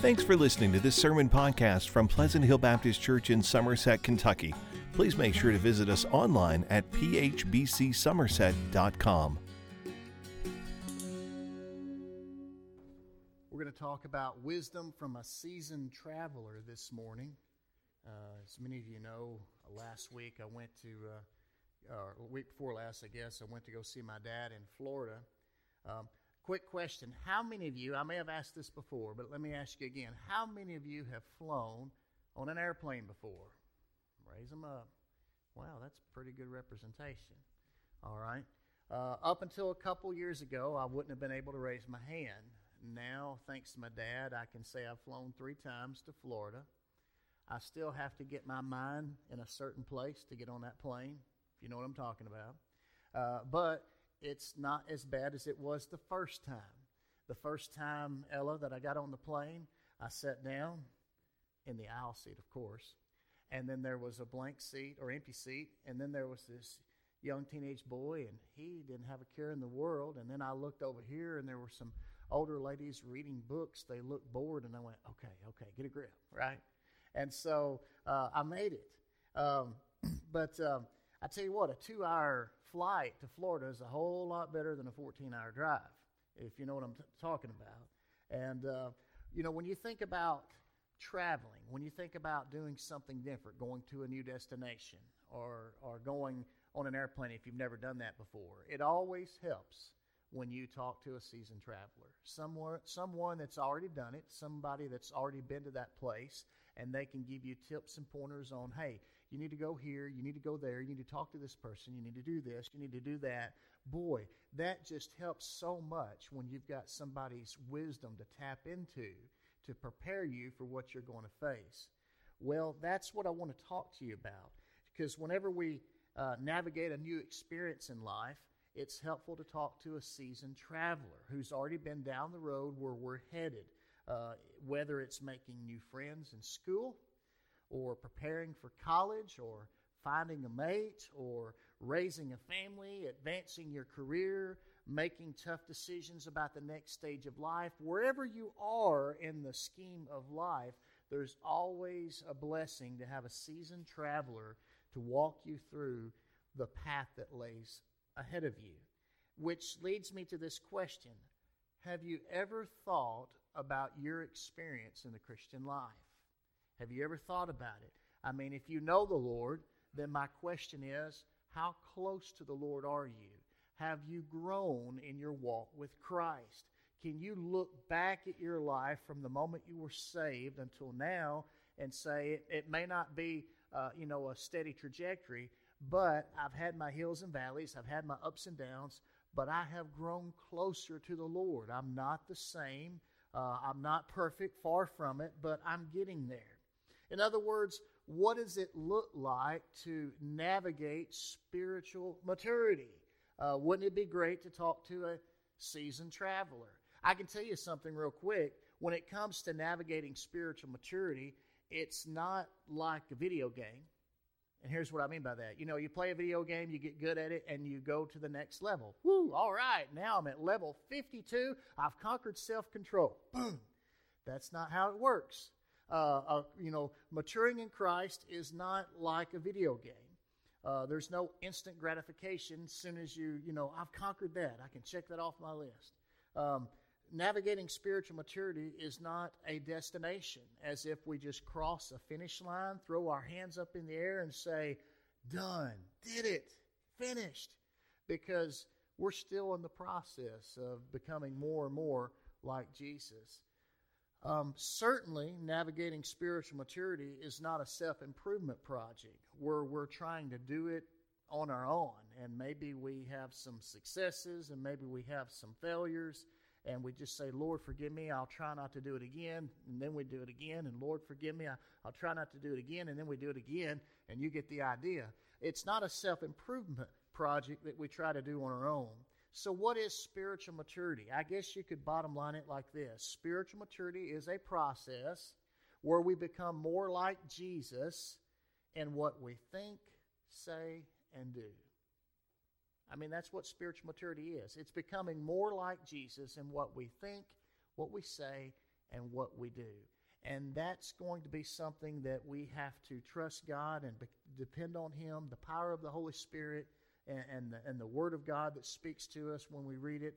Thanks for listening to this sermon podcast from Pleasant Hill Baptist Church in Somerset, Kentucky. Please make sure to visit us online at phbcsomerset.com. We're going to talk about wisdom from a seasoned traveler this morning. Uh, as many of you know, last week I went to, uh, week before last, I guess, I went to go see my dad in Florida. Um, quick question How many of you, I may have asked this before, but let me ask you again. How many of you have flown on an airplane before? Raise them up. Wow, that's pretty good representation. All right. Uh, up until a couple years ago, I wouldn't have been able to raise my hand. Now, thanks to my dad, I can say I've flown three times to Florida. I still have to get my mind in a certain place to get on that plane, if you know what I'm talking about. Uh, but it's not as bad as it was the first time. The first time, Ella, that I got on the plane, I sat down in the aisle seat, of course, and then there was a blank seat or empty seat, and then there was this young teenage boy, and he didn't have a care in the world. And then I looked over here, and there were some older ladies reading books. They looked bored, and I went, okay, okay, get a grip, right? And so uh, I made it. Um, but um, I tell you what, a two hour flight to Florida is a whole lot better than a 14 hour drive, if you know what I'm t- talking about. And, uh, you know, when you think about traveling, when you think about doing something different, going to a new destination, or, or going on an airplane if you've never done that before, it always helps when you talk to a seasoned traveler. Someone, someone that's already done it, somebody that's already been to that place, and they can give you tips and pointers on, hey, you need to go here, you need to go there, you need to talk to this person, you need to do this, you need to do that. Boy, that just helps so much when you've got somebody's wisdom to tap into to prepare you for what you're going to face. Well, that's what I want to talk to you about. Because whenever we uh, navigate a new experience in life, it's helpful to talk to a seasoned traveler who's already been down the road where we're headed, uh, whether it's making new friends in school, or preparing for college, or finding a mate, or raising a family, advancing your career, making tough decisions about the next stage of life. Wherever you are in the scheme of life, there's always a blessing to have a seasoned traveler to walk you through the path that lays ahead of you. Which leads me to this question Have you ever thought about your experience in the Christian life? Have you ever thought about it? I mean, if you know the Lord, then my question is how close to the Lord are you? Have you grown in your walk with Christ? Can you look back at your life from the moment you were saved until now and say it, it may not be, uh, you know, a steady trajectory, but I've had my hills and valleys, I've had my ups and downs, but I have grown closer to the Lord. I'm not the same. Uh, I'm not perfect, far from it, but I'm getting there. In other words, what does it look like to navigate spiritual maturity? Uh, wouldn't it be great to talk to a seasoned traveler? I can tell you something real quick. When it comes to navigating spiritual maturity, it's not like a video game. And here's what I mean by that. You know, you play a video game, you get good at it, and you go to the next level. Woo, all right, now I'm at level 52. I've conquered self control. Boom. That's not how it works. Uh, uh, you know, maturing in Christ is not like a video game. Uh, there's no instant gratification as soon as you, you know, I've conquered that. I can check that off my list. Um, navigating spiritual maturity is not a destination, as if we just cross a finish line, throw our hands up in the air, and say, Done, did it, finished. Because we're still in the process of becoming more and more like Jesus. Um, certainly, navigating spiritual maturity is not a self improvement project where we're trying to do it on our own. And maybe we have some successes and maybe we have some failures. And we just say, Lord, forgive me. I'll try not to do it again. And then we do it again. And Lord, forgive me. I, will try not to do it again. And then we do it again. And you get the idea. It's not a self improvement project that we try to do on our own. So, what is spiritual maturity? I guess you could bottom line it like this Spiritual maturity is a process where we become more like Jesus in what we think, say, and do. I mean, that's what spiritual maturity is. It's becoming more like Jesus in what we think, what we say, and what we do. And that's going to be something that we have to trust God and be, depend on Him, the power of the Holy Spirit, and, and, the, and the Word of God that speaks to us when we read it,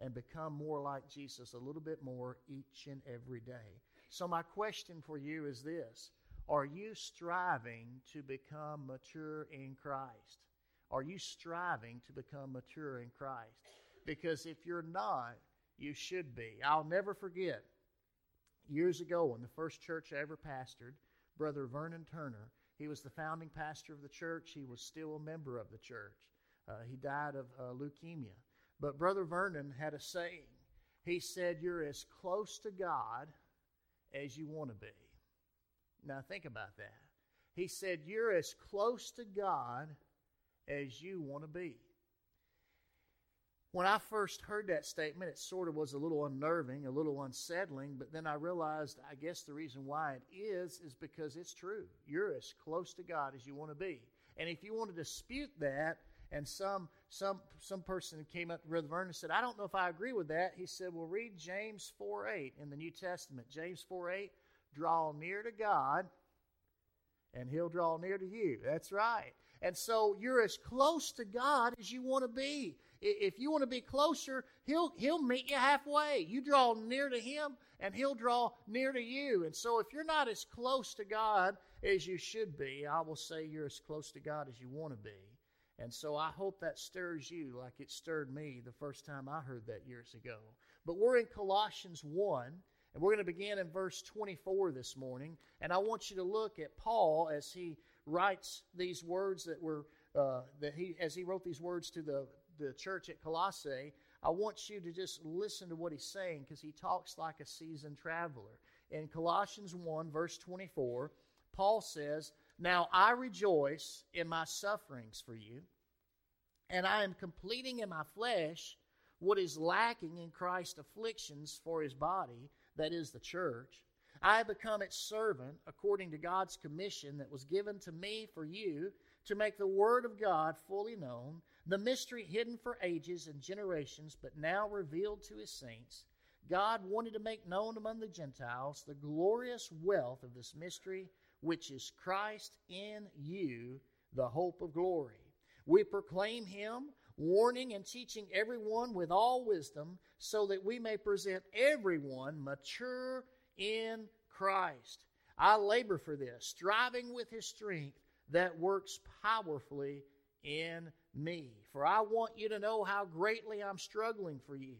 and become more like Jesus a little bit more each and every day. So, my question for you is this Are you striving to become mature in Christ? Are you striving to become mature in Christ? Because if you're not, you should be. I'll never forget years ago when the first church I ever pastored, Brother Vernon Turner. He was the founding pastor of the church. He was still a member of the church. Uh, he died of uh, leukemia. But Brother Vernon had a saying. He said, You're as close to God as you want to be. Now, think about that. He said, You're as close to God as you want to be. When I first heard that statement, it sort of was a little unnerving, a little unsettling, but then I realized I guess the reason why it is is because it's true. You're as close to God as you want to be. And if you want to dispute that, and some some some person came up to Brother Vernon and said, I don't know if I agree with that. He said, Well, read James 4 8 in the New Testament. James 4 8, draw near to God, and he'll draw near to you. That's right. And so you're as close to God as you want to be. If you want to be closer, he'll he'll meet you halfway. You draw near to him and he'll draw near to you. And so if you're not as close to God as you should be, I will say you're as close to God as you want to be. And so I hope that stirs you like it stirred me the first time I heard that years ago. But we're in Colossians 1, and we're going to begin in verse 24 this morning. And I want you to look at Paul as he writes these words that were, uh, that he, as he wrote these words to the, the church at Colossae. I want you to just listen to what he's saying because he talks like a seasoned traveler. In Colossians 1, verse 24, Paul says, now I rejoice in my sufferings for you, and I am completing in my flesh what is lacking in Christ's afflictions for his body, that is the church. I become its servant according to God's commission that was given to me for you to make the Word of God fully known, the mystery hidden for ages and generations, but now revealed to his saints. God wanted to make known among the Gentiles the glorious wealth of this mystery which is Christ in you, the hope of glory. We proclaim him, warning and teaching everyone with all wisdom, so that we may present everyone mature in Christ. I labor for this, striving with his strength that works powerfully in me. For I want you to know how greatly I'm struggling for you,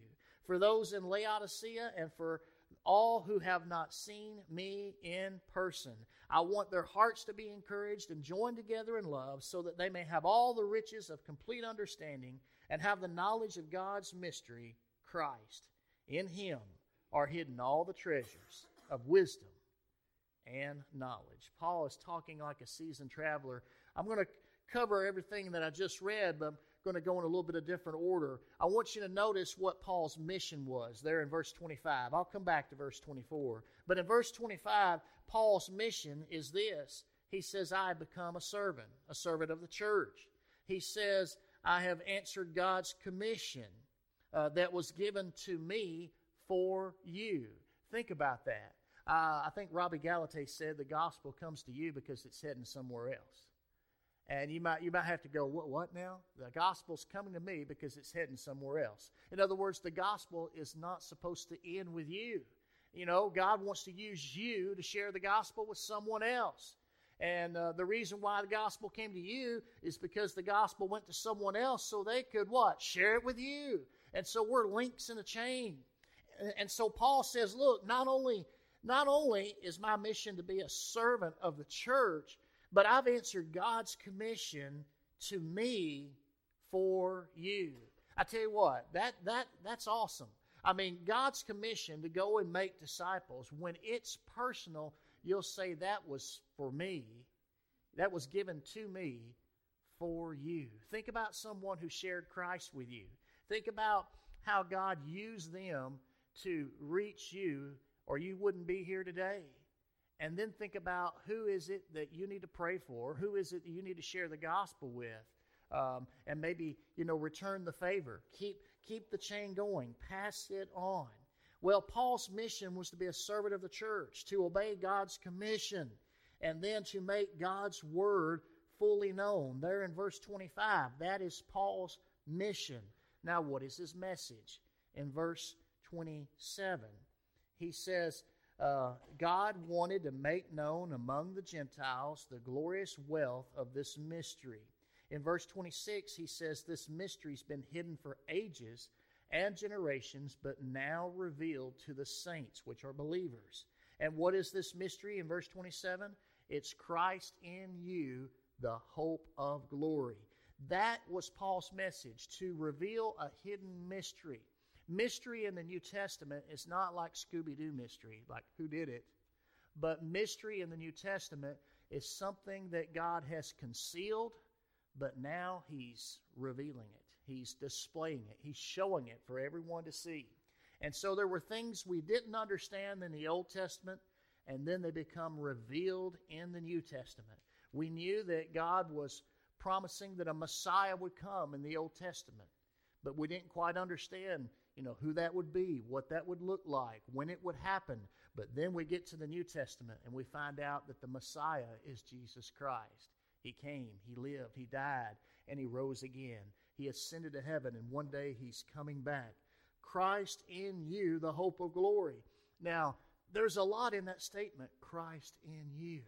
for those in Laodicea, and for all who have not seen me in person. I want their hearts to be encouraged and joined together in love so that they may have all the riches of complete understanding and have the knowledge of God's mystery, Christ. In him are hidden all the treasures of wisdom and knowledge. Paul is talking like a seasoned traveler. I'm going to cover everything that I just read, but I'm going to go in a little bit of different order. I want you to notice what Paul's mission was there in verse 25. I'll come back to verse 24. But in verse 25, Paul's mission is this He says, I become a servant, a servant of the church. He says, I have answered God's commission uh, that was given to me for you. Think about that. Uh, I think Robbie Gallaty said the gospel comes to you because it's heading somewhere else. And you might you might have to go, what what now? The gospel's coming to me because it's heading somewhere else. In other words, the gospel is not supposed to end with you. You know, God wants to use you to share the gospel with someone else. And uh, the reason why the gospel came to you is because the gospel went to someone else so they could what? Share it with you. And so we're links in a chain. And so Paul says, look, not only not only is my mission to be a servant of the church, but I've answered God's commission to me for you. I tell you what, that that that's awesome. I mean, God's commission to go and make disciples, when it's personal, you'll say that was for me. That was given to me for you. Think about someone who shared Christ with you. Think about how God used them to reach you, or you wouldn't be here today. And then think about who is it that you need to pray for? Who is it that you need to share the gospel with? Um, and maybe, you know, return the favor. Keep Keep the chain going. Pass it on. Well, Paul's mission was to be a servant of the church, to obey God's commission, and then to make God's word fully known. There in verse 25, that is Paul's mission. Now, what is his message? In verse 27, he says, uh, God wanted to make known among the Gentiles the glorious wealth of this mystery. In verse 26, he says, This mystery's been hidden for ages and generations, but now revealed to the saints, which are believers. And what is this mystery in verse 27? It's Christ in you, the hope of glory. That was Paul's message to reveal a hidden mystery. Mystery in the New Testament is not like Scooby Doo mystery, like who did it, but mystery in the New Testament is something that God has concealed, but now He's revealing it. He's displaying it. He's showing it for everyone to see. And so there were things we didn't understand in the Old Testament, and then they become revealed in the New Testament. We knew that God was promising that a Messiah would come in the Old Testament, but we didn't quite understand, you know, who that would be, what that would look like, when it would happen. But then we get to the New Testament and we find out that the Messiah is Jesus Christ. He came, he lived, he died, and he rose again. He ascended to heaven, and one day he's coming back. Christ in you, the hope of glory. Now, there's a lot in that statement Christ in you.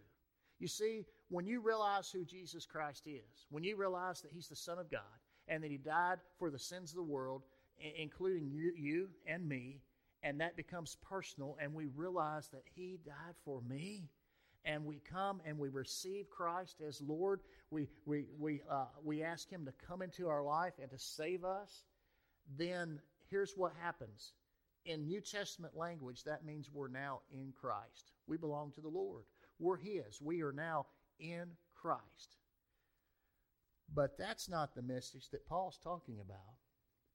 You see, when you realize who Jesus Christ is, when you realize that He's the Son of God and that He died for the sins of the world, including you, you and me, and that becomes personal, and we realize that He died for me, and we come and we receive Christ as Lord, we, we, we, uh, we ask Him to come into our life and to save us, then here's what happens. In New Testament language, that means we're now in Christ. We belong to the Lord. We're His. We are now in Christ. But that's not the message that Paul's talking about.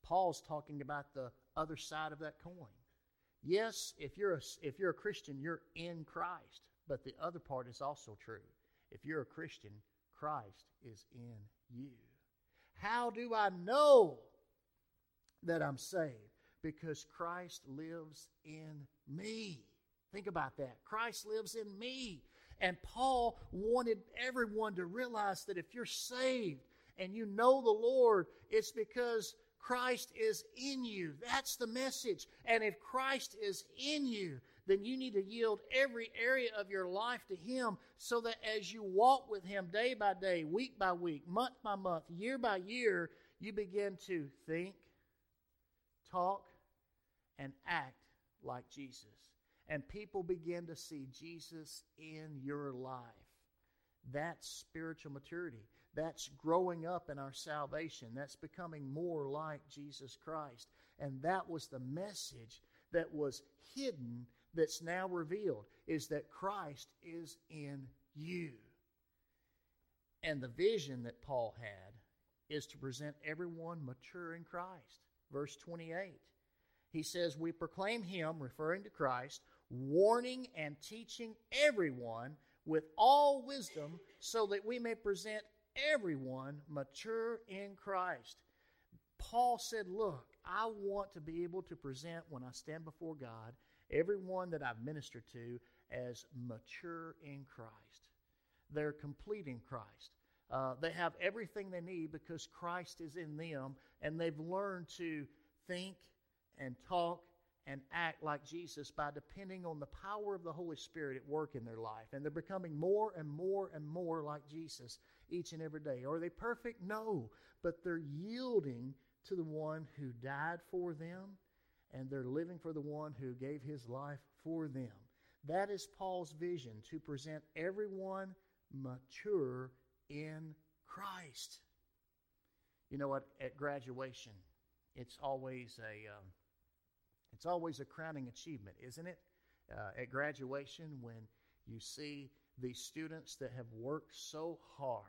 Paul's talking about the other side of that coin. Yes, if you're a, if you're a Christian, you're in Christ, but the other part is also true. If you're a Christian, Christ is in you. How do I know that I'm saved? Because Christ lives in me. Think about that. Christ lives in me. And Paul wanted everyone to realize that if you're saved and you know the Lord, it's because Christ is in you. That's the message. And if Christ is in you, then you need to yield every area of your life to Him so that as you walk with Him day by day, week by week, month by month, year by year, you begin to think, talk, and act like Jesus and people begin to see Jesus in your life. That's spiritual maturity. That's growing up in our salvation. That's becoming more like Jesus Christ. And that was the message that was hidden that's now revealed is that Christ is in you. And the vision that Paul had is to present everyone mature in Christ. Verse 28. He says, We proclaim him, referring to Christ, warning and teaching everyone with all wisdom, so that we may present everyone mature in Christ. Paul said, Look, I want to be able to present when I stand before God everyone that I've ministered to as mature in Christ. They're complete in Christ. Uh, they have everything they need because Christ is in them, and they've learned to think and talk and act like Jesus by depending on the power of the Holy Spirit at work in their life. And they're becoming more and more and more like Jesus each and every day. Are they perfect? No. But they're yielding to the one who died for them, and they're living for the one who gave his life for them. That is Paul's vision to present everyone mature in Christ. You know what? At graduation, it's always a. Um, it's always a crowning achievement, isn't it? Uh, at graduation, when you see these students that have worked so hard,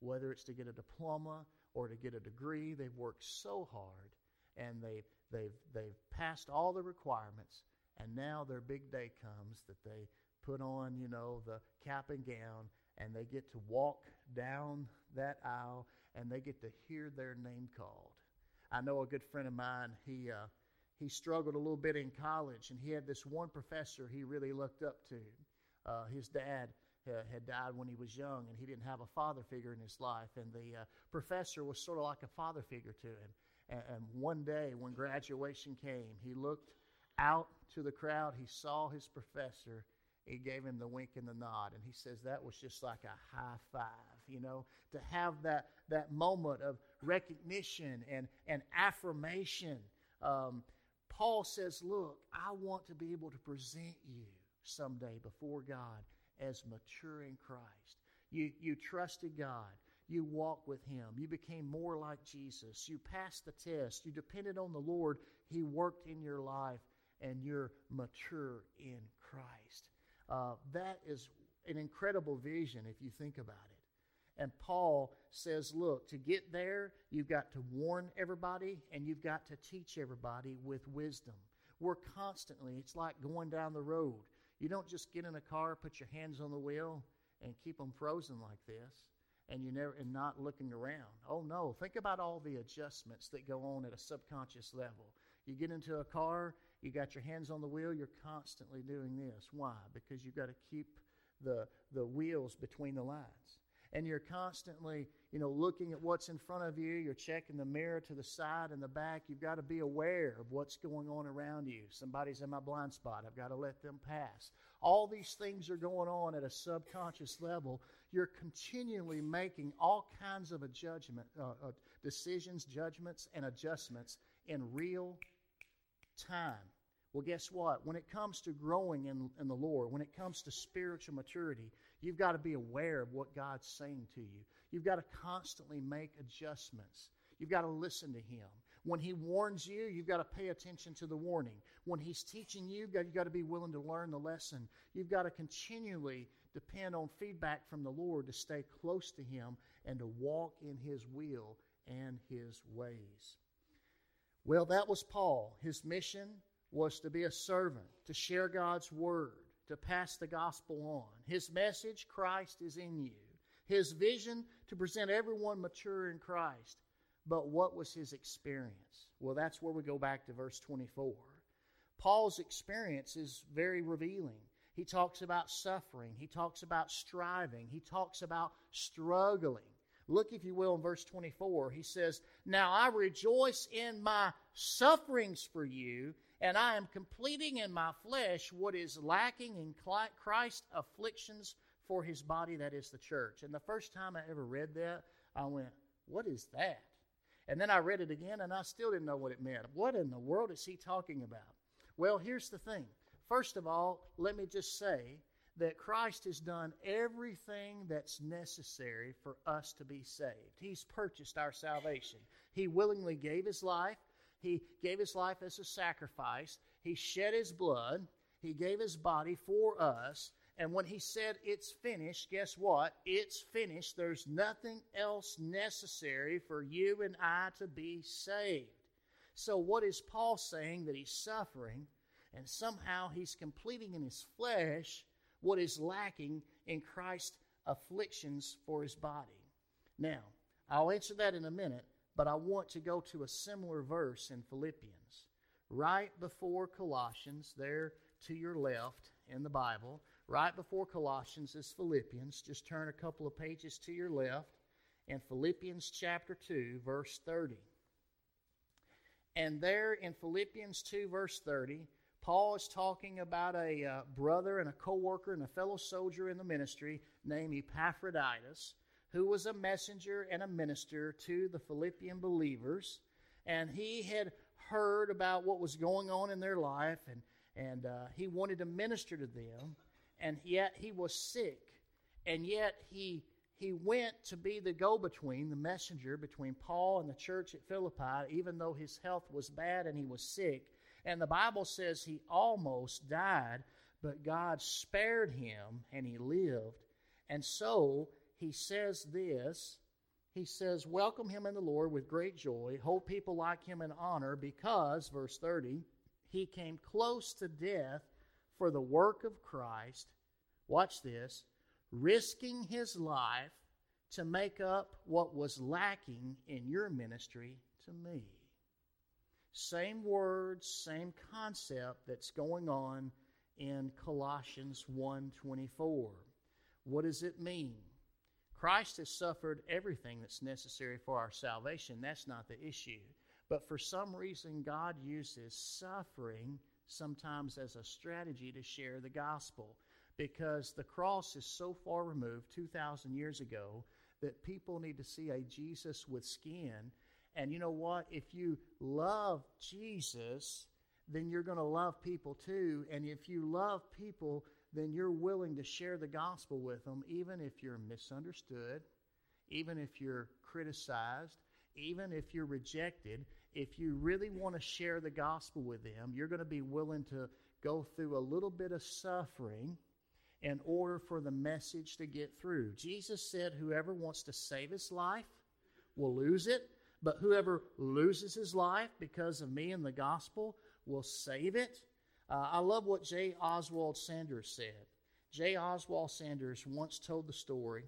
whether it's to get a diploma or to get a degree, they've worked so hard and they've, they've, they've passed all the requirements, and now their big day comes that they put on, you know, the cap and gown, and they get to walk down that aisle and they get to hear their name called. I know a good friend of mine, he, uh, he struggled a little bit in college, and he had this one professor he really looked up to. Uh, his dad uh, had died when he was young, and he didn't have a father figure in his life. And the uh, professor was sort of like a father figure to him. And, and one day, when graduation came, he looked out to the crowd. He saw his professor. He gave him the wink and the nod, and he says that was just like a high five. You know, to have that that moment of recognition and and affirmation. Um, Paul says, "Look, I want to be able to present you someday before God as mature in Christ. You, you trusted God. You walked with Him. You became more like Jesus. You passed the test. You depended on the Lord. He worked in your life, and you're mature in Christ. Uh, that is an incredible vision if you think about it. And Paul says, look, to get there, you've got to warn everybody and you've got to teach everybody with wisdom. We're constantly, it's like going down the road. You don't just get in a car, put your hands on the wheel, and keep them frozen like this, and you never and not looking around. Oh no! Think about all the adjustments that go on at a subconscious level. You get into a car, you got your hands on the wheel, you're constantly doing this. Why? Because you've got to keep the the wheels between the lines and you're constantly, you know, looking at what's in front of you. You're checking the mirror to the side and the back. You've got to be aware of what's going on around you. Somebody's in my blind spot. I've got to let them pass. All these things are going on at a subconscious level. You're continually making all kinds of a judgment, uh, uh, decisions, judgments, and adjustments in real time. Well, guess what? When it comes to growing in, in the Lord, when it comes to spiritual maturity, You've got to be aware of what God's saying to you. You've got to constantly make adjustments. You've got to listen to Him. When He warns you, you've got to pay attention to the warning. When He's teaching you, you've got to be willing to learn the lesson. You've got to continually depend on feedback from the Lord to stay close to Him and to walk in His will and His ways. Well, that was Paul. His mission was to be a servant, to share God's word to pass the gospel on. His message, Christ is in you. His vision, to present everyone mature in Christ. But what was his experience? Well, that's where we go back to verse 24. Paul's experience is very revealing. He talks about suffering, he talks about striving, he talks about struggling. Look, if you will, in verse 24. He says, Now I rejoice in my sufferings for you and I am completing in my flesh what is lacking in Christ's afflictions for his body, that is the church. And the first time I ever read that, I went, What is that? And then I read it again, and I still didn't know what it meant. What in the world is he talking about? Well, here's the thing. First of all, let me just say that Christ has done everything that's necessary for us to be saved. He's purchased our salvation. He willingly gave his life. He gave his life as a sacrifice. He shed his blood. He gave his body for us. And when he said it's finished, guess what? It's finished. There's nothing else necessary for you and I to be saved. So, what is Paul saying? That he's suffering, and somehow he's completing in his flesh what is lacking in Christ's afflictions for his body. Now, I'll answer that in a minute, but I want to go to a similar verse in Philippians. Right before Colossians, there to your left in the Bible, right before Colossians is Philippians. Just turn a couple of pages to your left, in Philippians chapter 2, verse 30. And there in Philippians 2, verse 30, Paul is talking about a uh, brother and a co worker and a fellow soldier in the ministry named Epaphroditus who was a messenger and a minister to the Philippian believers. And he had heard about what was going on in their life, and, and uh, he wanted to minister to them. And yet he was sick. And yet he, he went to be the go between, the messenger between Paul and the church at Philippi, even though his health was bad and he was sick. And the Bible says he almost died, but God spared him and he lived. And so he says this. He says, Welcome him in the Lord with great joy. Hold people like him in honor because, verse 30, he came close to death for the work of Christ. Watch this risking his life to make up what was lacking in your ministry to me. Same words, same concept that's going on in Colossians 1:24. What does it mean? Christ has suffered everything that's necessary for our salvation. That's not the issue. But for some reason, God uses suffering sometimes as a strategy to share the gospel because the cross is so far removed 2,000 years ago that people need to see a Jesus with skin. And you know what? If you love Jesus, then you're going to love people too. And if you love people, then you're willing to share the gospel with them, even if you're misunderstood, even if you're criticized, even if you're rejected. If you really want to share the gospel with them, you're going to be willing to go through a little bit of suffering in order for the message to get through. Jesus said, Whoever wants to save his life will lose it, but whoever loses his life because of me and the gospel will save it. Uh, I love what J. Oswald Sanders said. J. Oswald Sanders once told the story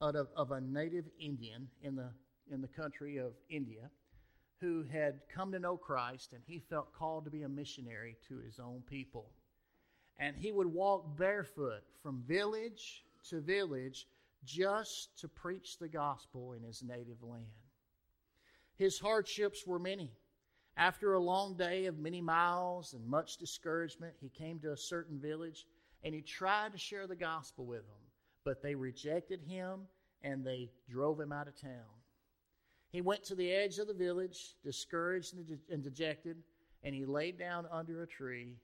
of, of a native Indian in the, in the country of India who had come to know Christ and he felt called to be a missionary to his own people. And he would walk barefoot from village to village just to preach the gospel in his native land. His hardships were many. After a long day of many miles and much discouragement, he came to a certain village and he tried to share the gospel with them, but they rejected him and they drove him out of town. He went to the edge of the village, discouraged and dejected, and he laid down under a tree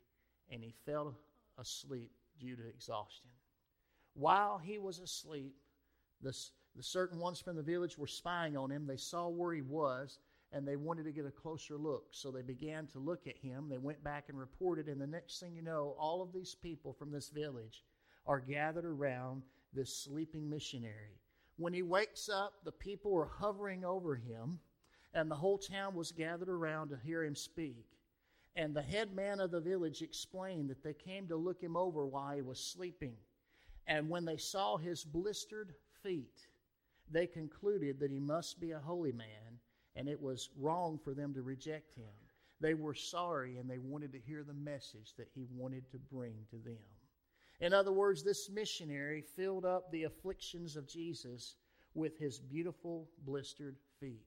and he fell asleep due to exhaustion. While he was asleep, the, the certain ones from the village were spying on him. They saw where he was and they wanted to get a closer look. So they began to look at him. They went back and reported, and the next thing you know, all of these people from this village are gathered around this sleeping missionary. When he wakes up, the people are hovering over him, and the whole town was gathered around to hear him speak. And the head man of the village explained that they came to look him over while he was sleeping. And when they saw his blistered feet, they concluded that he must be a holy man and it was wrong for them to reject him. They were sorry and they wanted to hear the message that he wanted to bring to them. In other words, this missionary filled up the afflictions of Jesus with his beautiful blistered feet.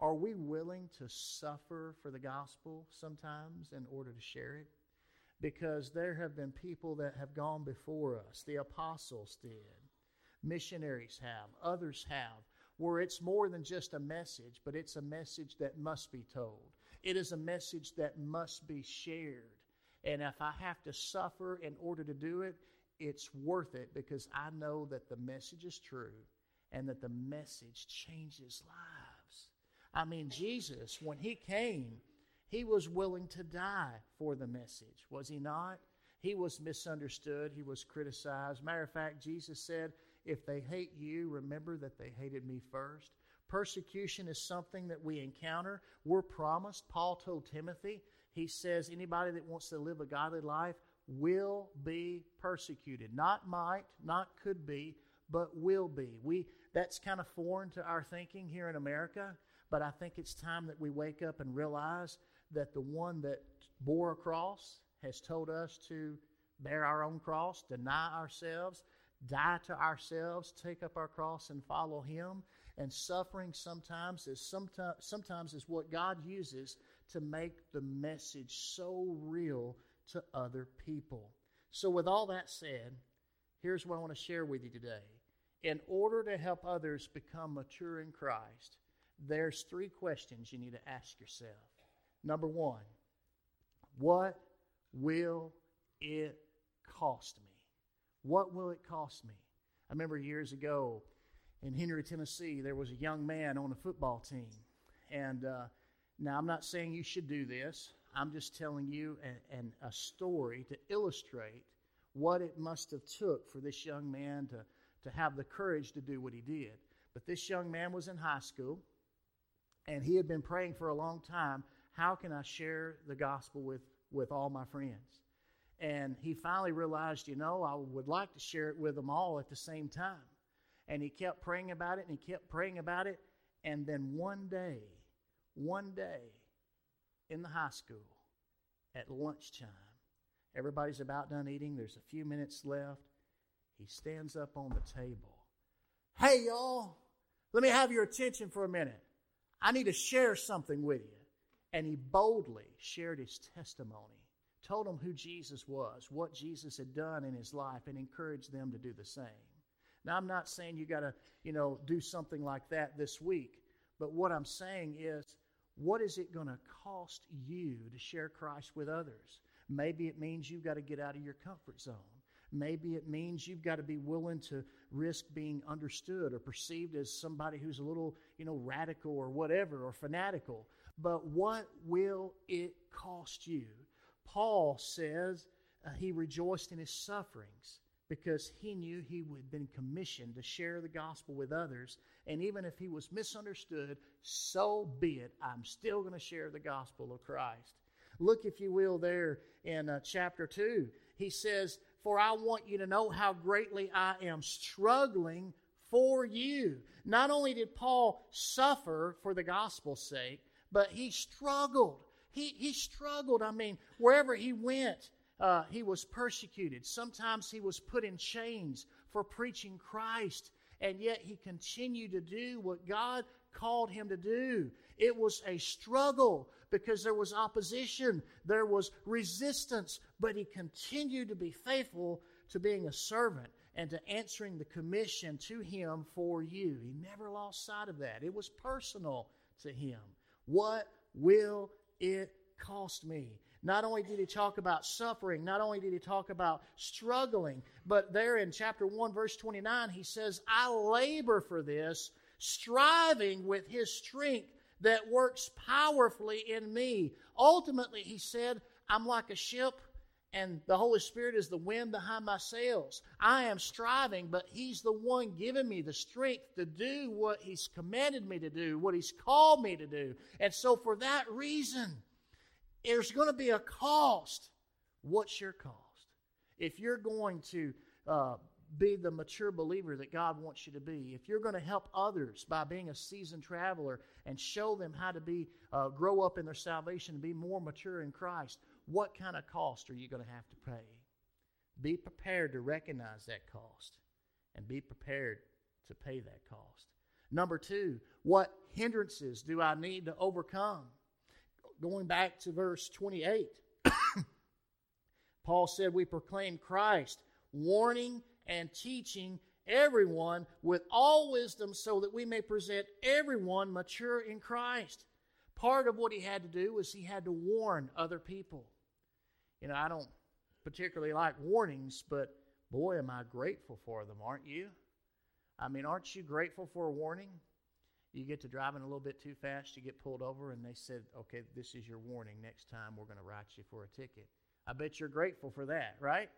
Are we willing to suffer for the gospel sometimes in order to share it? Because there have been people that have gone before us. The apostles did, missionaries have, others have, where it's more than just a message, but it's a message that must be told. It is a message that must be shared. And if I have to suffer in order to do it, it's worth it because I know that the message is true and that the message changes lives. I mean, Jesus, when he came, he was willing to die for the message, was he not? He was misunderstood, he was criticized. Matter of fact, Jesus said, if they hate you, remember that they hated me first. Persecution is something that we encounter. We're promised. Paul told Timothy, he says, anybody that wants to live a godly life will be persecuted. Not might, not could be, but will be. We that's kind of foreign to our thinking here in America, but I think it's time that we wake up and realize that the one that bore a cross has told us to bear our own cross, deny ourselves, die to ourselves, take up our cross, and follow Him. And suffering sometimes is sometimes, sometimes is what God uses to make the message so real to other people. So, with all that said, here's what I want to share with you today. In order to help others become mature in Christ, there's three questions you need to ask yourself. Number one, what will it cost me? What will it cost me? I remember years ago in Henry, Tennessee, there was a young man on a football team. And uh, now I'm not saying you should do this, I'm just telling you a, an, a story to illustrate what it must have took for this young man to, to have the courage to do what he did. But this young man was in high school, and he had been praying for a long time how can I share the gospel with, with all my friends? And he finally realized, you know, I would like to share it with them all at the same time. And he kept praying about it and he kept praying about it. And then one day, one day in the high school at lunchtime. Everybody's about done eating, there's a few minutes left. He stands up on the table. Hey, y'all, let me have your attention for a minute. I need to share something with you. And he boldly shared his testimony, told them who Jesus was, what Jesus had done in his life, and encouraged them to do the same. Now, I'm not saying you got to, you know, do something like that this week, but what I'm saying is, what is it going to cost you to share Christ with others? Maybe it means you've got to get out of your comfort zone. Maybe it means you've got to be willing to risk being understood or perceived as somebody who's a little, you know, radical or whatever or fanatical. But what will it cost you? Paul says uh, he rejoiced in his sufferings because he knew he had been commissioned to share the gospel with others. And even if he was misunderstood, so be it. I'm still going to share the gospel of Christ. Look, if you will, there in uh, chapter 2. He says, For I want you to know how greatly I am struggling for you. Not only did Paul suffer for the gospel's sake, but he struggled. He, he struggled. I mean, wherever he went, uh, he was persecuted. Sometimes he was put in chains for preaching Christ, and yet he continued to do what God called him to do. It was a struggle because there was opposition, there was resistance, but he continued to be faithful to being a servant and to answering the commission to him for you. He never lost sight of that. It was personal to him. What will it cost me? Not only did he talk about suffering, not only did he talk about struggling, but there in chapter 1, verse 29, he says, I labor for this, striving with his strength that works powerfully in me. Ultimately, he said, I'm like a ship and the Holy Spirit is the wind behind my sails. I am striving, but He's the one giving me the strength to do what He's commanded me to do, what He's called me to do. And so, for that reason, there's going to be a cost. What's your cost? If you're going to uh, be the mature believer that God wants you to be, if you're going to help others by being a seasoned traveler and show them how to be uh, grow up in their salvation and be more mature in Christ, what kind of cost are you going to have to pay? Be prepared to recognize that cost and be prepared to pay that cost. Number two, what hindrances do I need to overcome? Going back to verse 28, Paul said, We proclaim Christ, warning and teaching everyone with all wisdom so that we may present everyone mature in Christ. Part of what he had to do was he had to warn other people. You know, I don't particularly like warnings, but boy, am I grateful for them, aren't you? I mean, aren't you grateful for a warning? You get to driving a little bit too fast, you get pulled over, and they said, okay, this is your warning. Next time we're going to write you for a ticket. I bet you're grateful for that, right?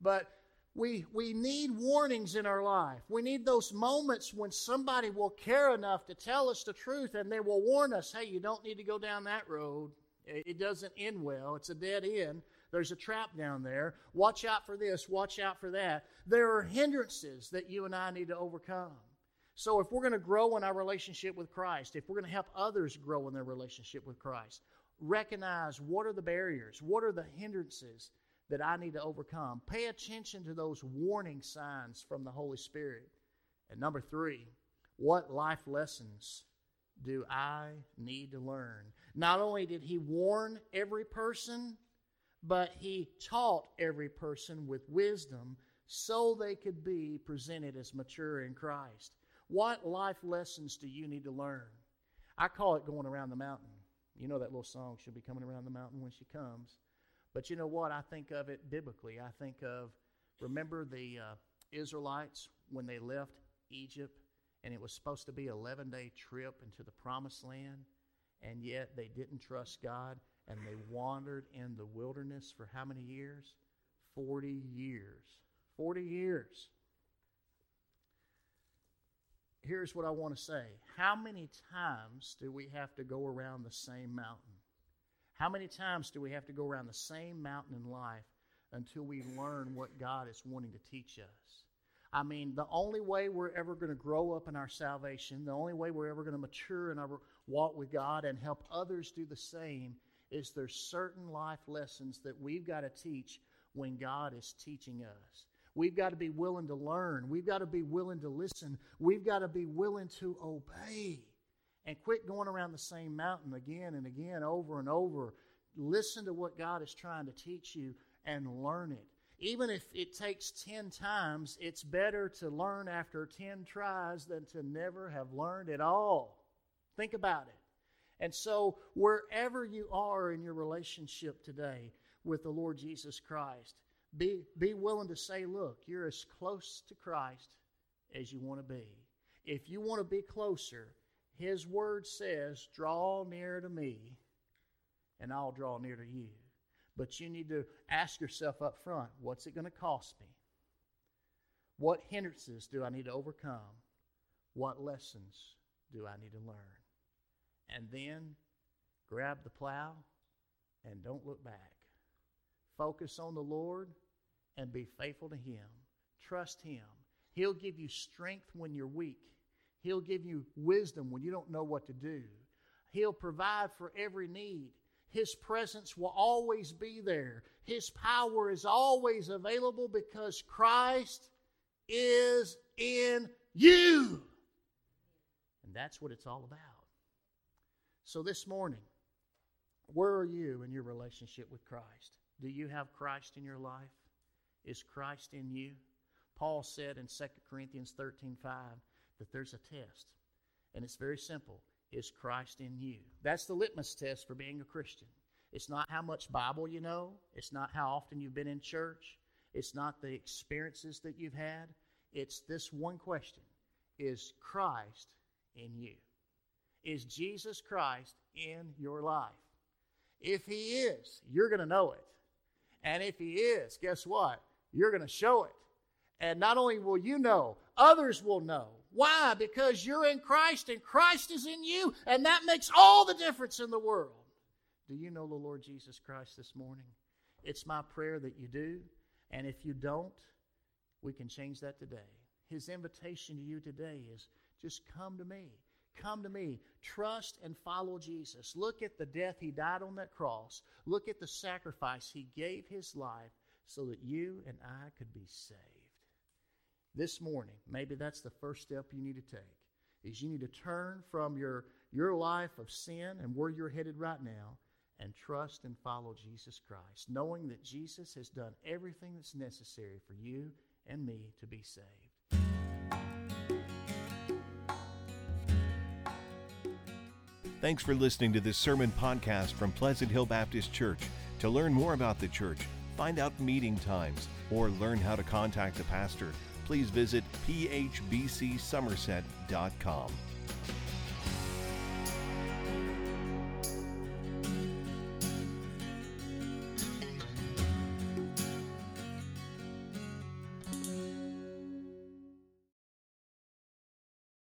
But we, we need warnings in our life. We need those moments when somebody will care enough to tell us the truth and they will warn us hey, you don't need to go down that road. It doesn't end well, it's a dead end. There's a trap down there. Watch out for this, watch out for that. There are hindrances that you and I need to overcome. So, if we're going to grow in our relationship with Christ, if we're going to help others grow in their relationship with Christ, recognize what are the barriers, what are the hindrances that I need to overcome. Pay attention to those warning signs from the Holy Spirit. And number three, what life lessons do I need to learn? Not only did he warn every person, but he taught every person with wisdom so they could be presented as mature in Christ. What life lessons do you need to learn? I call it going around the mountain. You know that little song, She'll be coming around the mountain when she comes. But you know what? I think of it biblically. I think of, remember the uh, Israelites when they left Egypt and it was supposed to be an 11 day trip into the promised land, and yet they didn't trust God and they wandered in the wilderness for how many years? 40 years. 40 years. Here's what I want to say How many times do we have to go around the same mountain? How many times do we have to go around the same mountain in life until we learn what God is wanting to teach us? I mean, the only way we're ever going to grow up in our salvation, the only way we're ever going to mature in our walk with God and help others do the same is there's certain life lessons that we've got to teach when God is teaching us. We've got to be willing to learn. We've got to be willing to listen. We've got to be willing to obey. And quit going around the same mountain again and again, over and over. Listen to what God is trying to teach you and learn it. Even if it takes 10 times, it's better to learn after 10 tries than to never have learned at all. Think about it. And so, wherever you are in your relationship today with the Lord Jesus Christ, be, be willing to say, look, you're as close to Christ as you want to be. If you want to be closer, His Word says, draw near to me, and I'll draw near to you. But you need to ask yourself up front what's it going to cost me? What hindrances do I need to overcome? What lessons do I need to learn? And then grab the plow and don't look back. Focus on the Lord and be faithful to Him. Trust Him. He'll give you strength when you're weak. He'll give you wisdom when you don't know what to do. He'll provide for every need. His presence will always be there. His power is always available because Christ is in you. And that's what it's all about. So this morning, where are you in your relationship with Christ? Do you have Christ in your life? Is Christ in you? Paul said in 2 Corinthians 13 5 that there's a test, and it's very simple. Is Christ in you? That's the litmus test for being a Christian. It's not how much Bible you know, it's not how often you've been in church, it's not the experiences that you've had. It's this one question Is Christ in you? Is Jesus Christ in your life? If He is, you're going to know it. And if He is, guess what? You're going to show it. And not only will you know, others will know. Why? Because you're in Christ and Christ is in you, and that makes all the difference in the world. Do you know the Lord Jesus Christ this morning? It's my prayer that you do. And if you don't, we can change that today. His invitation to you today is just come to me. Come to me. Trust and follow Jesus. Look at the death he died on that cross. Look at the sacrifice he gave his life so that you and I could be saved. This morning, maybe that's the first step you need to take. Is you need to turn from your your life of sin and where you're headed right now and trust and follow Jesus Christ, knowing that Jesus has done everything that's necessary for you and me to be saved. Thanks for listening to this sermon podcast from Pleasant Hill Baptist Church. To learn more about the church, find out meeting times, or learn how to contact the pastor, please visit phbcsomerset.com.